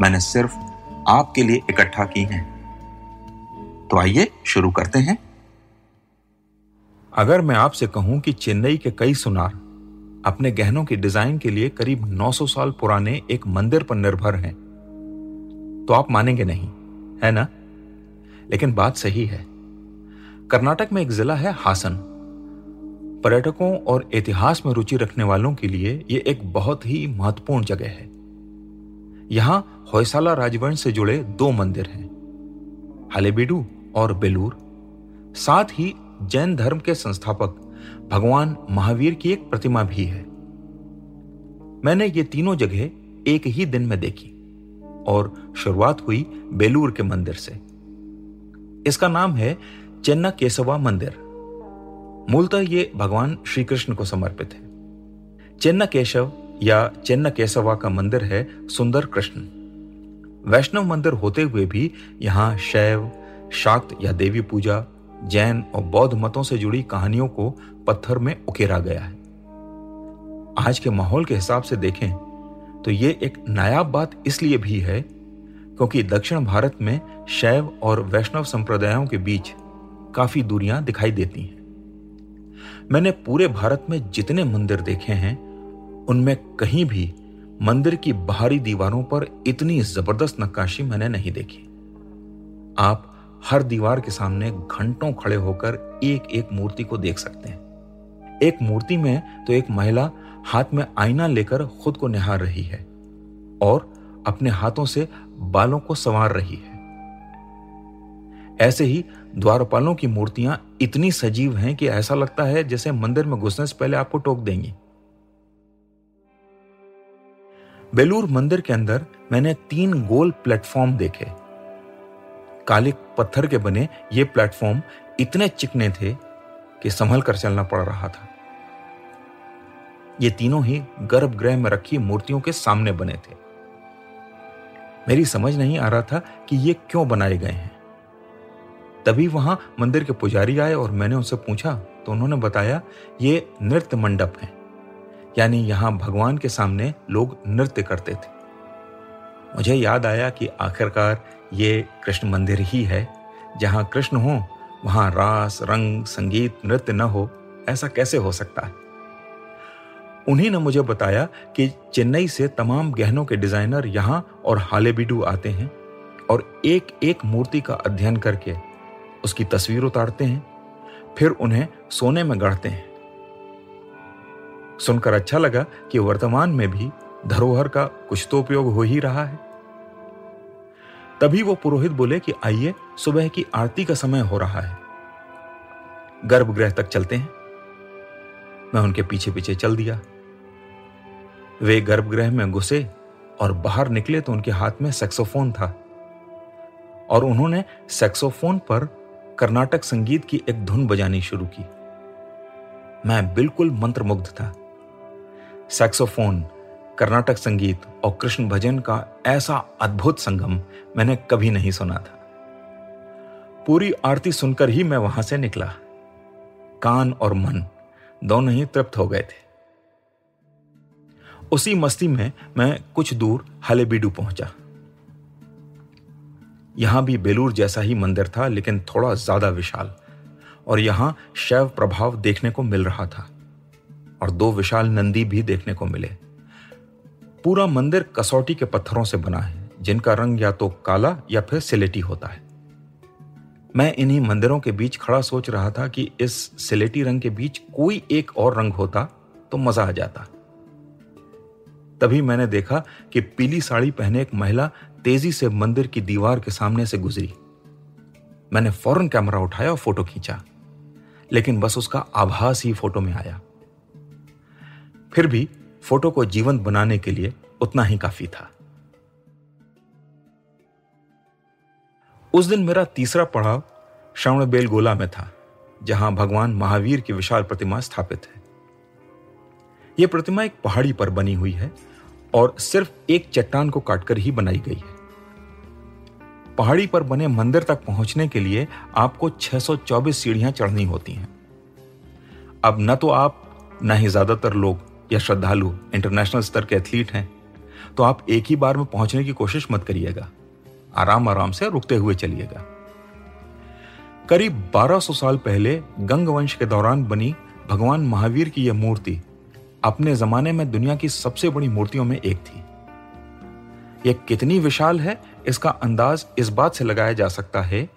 मैंने सिर्फ़ आपके लिए इकट्ठा की हैं। तो आइए शुरू करते हैं। अगर मैं आपसे कहूँ कि चेन्नई के कई सुनार अपने गहनों के डिज़ाइन के लिए करीब 900 साल पुराने एक मंदिर पर निर्भर हैं तो आप मानेंगे नहीं, है ना? लेकिन बात सही है। कर्नाटक में एक जिला है हासन। पर्यटकों और इतिहास में रुचि रखने वालों के लिए यह एक बहुत ही महत्वपूर्ण जगह है। यहाँ होयसाला राजवंश से जुड़े दो मंदिर हैं, हलेबीडू और बेलूर। साथ ही जैन धर्म के संस्थापक भगवान महावीर की एक प्रतिमा भी है। मैंने ये तीनों जगह एक ही दिन में देखी और शुरुआत हुई बेलूर के मंदिर से। इसका नाम है चेन्ना केसवा मंदिर। मूलतः ये भगवान श्री कृष्ण को समर्पित है। चेन्ना केशव या चेन्ना केसवा का मंदिर है सुंदर कृष्ण वैष्णव मंदिर होते हुए भी यहाँ शैव, शाक्त या देवी पूजा, जैन और बौद्ध मतों से जुड़ी कहानियों को पत्थर में उकेरा गया है। आज के माहौल के हिसाब से देखें तो ये एक नायाब बात इसलिए भी है क्योंकि दक्षिण भारत में शैव और वैष्णव संप्रदायों के बीच काफ़ी दूरियाँ दिखाई देती हैं। मैंने पूरे भारत में जितने मंदिर देखे हैं उनमें कहीं भी मंदिर की बाहरी दीवारों पर इतनी ज़बरदस्त नक्काशी मैंने नहीं देखी। आप हर दीवार के सामने घंटों खड़े होकर एक एक मूर्ति को देख सकते हैं। एक मूर्ति में तो एक महिला हाथ में आईना लेकर खुद को निहार रही है और अपने हाथों से बालों को संवार रही है। ऐसे ही द्वारपालों की मूर्तियाँ इतनी सजीव हैं कि ऐसा लगता है जैसे मंदिर में घुसने से पहले आपको टोक देंगी। बेलूर मंदिर के अंदर मैंने तीन गोल प्लेटफॉर्म देखे। काले पत्थर के बने ये प्लेटफॉर्म इतने चिकने थे कि संभल कर चलना पड़ रहा था। ये तीनों ही गर्भगृह में रखी मूर्तियों के सामने बने थे। मेरी समझ नहीं आ रहा था कि ये क्यों बनाए गए हैं। तभी वहाँ मंदिर के पुजारी आए और मैंने उनसे पूछा तो उन्होंने बताया, ये नृत्य मंडप है। यानी यहाँ भगवान के सामने लोग नृत्य करते थे। मुझे याद आया कि आखिरकार ये कृष्ण मंदिर ही है, जहाँ कृष्ण हो, वहाँ रास, रंग, संगीत, नृत्य न हो, ऐसा कैसे हो सकता है? उन्हीं ने मुझे बताया कि चेन्नई से तमाम गहनों के डिज़ाइनर यहाँ और हालेबिडू आते हैं और एक एक मूर्ति का अध्ययन करके उसकी तस्वीर उतारते हैं, फिर उन्हें सोने में गढ़ते हैं। सुनकर अच्छा लगा कि वर्तमान में भी धरोहर का कुछ तो उपयोग हो ही रहा है। तभी वो पुरोहित बोले कि आइए, सुबह की आरती का समय हो रहा है। गर्भगृह तक चलते हैं। मैं उनके पीछे पीछे चल दिया। वे गर्भगृह में घुसे और बाहर निकले तो उनके हाथ में सेक्सोफोन था। और उन्होंने सेक्सोफोन पर कर्नाटक संगीत की एक धुन बजानी शुरू की। मैं बिल्कुल मंत्रमुग्ध था। सैक्सोफोन, कर्नाटक संगीत और कृष्ण भजन का ऐसा अद्भुत संगम मैंने कभी नहीं सुना था। पूरी आरती सुनकर ही मैं वहाँ से निकला। कान और मन दोनों ही तृप्त हो गए थे। उसी मस्ती में मैं कुछ दूर हलेबीडू पहुँचा। यहाँ भी बेलूर जैसा ही मंदिर था, लेकिन थोड़ा ज़्यादा विशाल और यहाँ शैव प्रभाव देखने को मिल रहा था। और दो विशाल नंदी भी देखने को मिले। पूरा मंदिर कसौटी के पत्थरों से बना है, जिनका रंग या तो काला या फिर सिलेटी होता है। मैं इन्हीं मंदिरों के बीच खड़ा सोच रहा था कि इस सिलेटी रंग के बीच कोई एक और रंग होता तो मज़ा आ जाता। तभी मैंने देखा कि पीली साड़ी पहने एक महिला तेज़ी से मंदिर की दीवार के सामने से गुजरी। मैंने फ़ौरन कैमरा उठाया और फ़ोटो खींचा, लेकिन बस उसका आभास ही फ़ोटो में आया। फिर भी फ़ोटो को जीवंत बनाने के लिए उतना ही काफ़ी था। उस दिन मेरा तीसरा पड़ाव श्रवण बेलगोला में था, जहाँ भगवान महावीर की विशाल प्रतिमा स्थापित है। यह प्रतिमा एक पहाड़ी पर बनी हुई है और सिर्फ़ एक चट्टान को काटकर ही बनाई गई है। पहाड़ी पर बने मंदिर तक पहुँचने के लिए आपको 624 सीढ़ियाँ चढ़नी होती हैं। अब न तो आप, न ही ज़्यादातर लोग या श्रद्धालु इंटरनेशनल स्तर के एथलीट हैं तो आप एक ही बार में पहुँचने की कोशिश मत करिएगा। आराम आराम से रुकते हुए चलिएगा। करीब 1200 साल पहले गंग वंश के दौरान बनी भगवान महावीर की यह मूर्ति अपने जमाने में दुनिया की सबसे बड़ी मूर्तियों में एक थी। यह कितनी विशाल है, इसका अंदाज इस बात से लगाया जा सकता है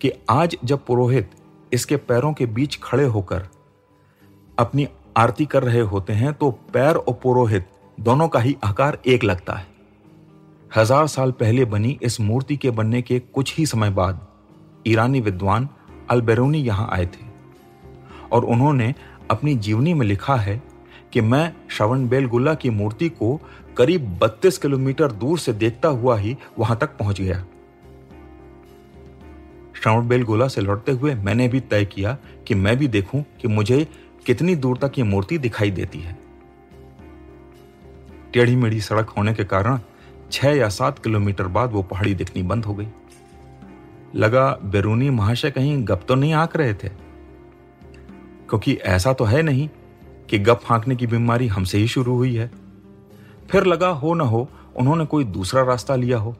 कि आज जब पुरोहित इसके पैरों के बीच खड़े होकर अपनी आरती कर रहे होते हैं तो पैर और पुरोहित दोनों का ही आकार एक लगता है। हज़ार साल पहले बनी इस मूर्ति के बनने के कुछ ही समय बाद ईरानी विद्वान अलबेरूनी यहाँ आए थे और उन्होंने अपनी जीवनी में लिखा है कि मैं श्रवण बेलगुल्ला की मूर्ति को करीब 32 किलोमीटर दूर से देखता हुआ ही वहाँ तक पहुँच गया। श्रवण बेलगोला से लौटते हुए मैंने भी तय किया कि मैं भी देखूँ कि मुझे कितनी दूर तक ये मूर्ति दिखाई देती है? टेढ़ी मेढ़ी सड़क होने के कारण छह या सात किलोमीटर बाद वो पहाड़ी दिखनी बंद हो गई। लगा, बेरूनी महाशय कहीं गप तो नहीं आंक रहे थे। क्योंकि ऐसा तो है नहीं कि गप फांकने की बीमारी हमसे ही शुरू हुई है। फिर लगा, हो ना हो, उन्होंने कोई दूसरा रास्ता लिया हो,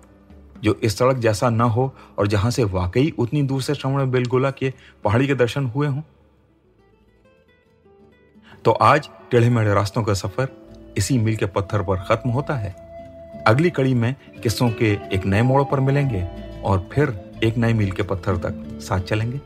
जो इस सड़क जैसा ना हो और जहाँ से वाकई उतनी दूर से श्रवण बेलगोला के पहाड़ी के दर्शन हुए हों। तो आज टेढ़े मेढ़े रास्तों का सफ़र इसी मील के पत्थर पर खत्म होता है। अगली कड़ी में किस्सों के एक नए मोड़ पर मिलेंगे और फिर एक नए मील के पत्थर तक साथ चलेंगे।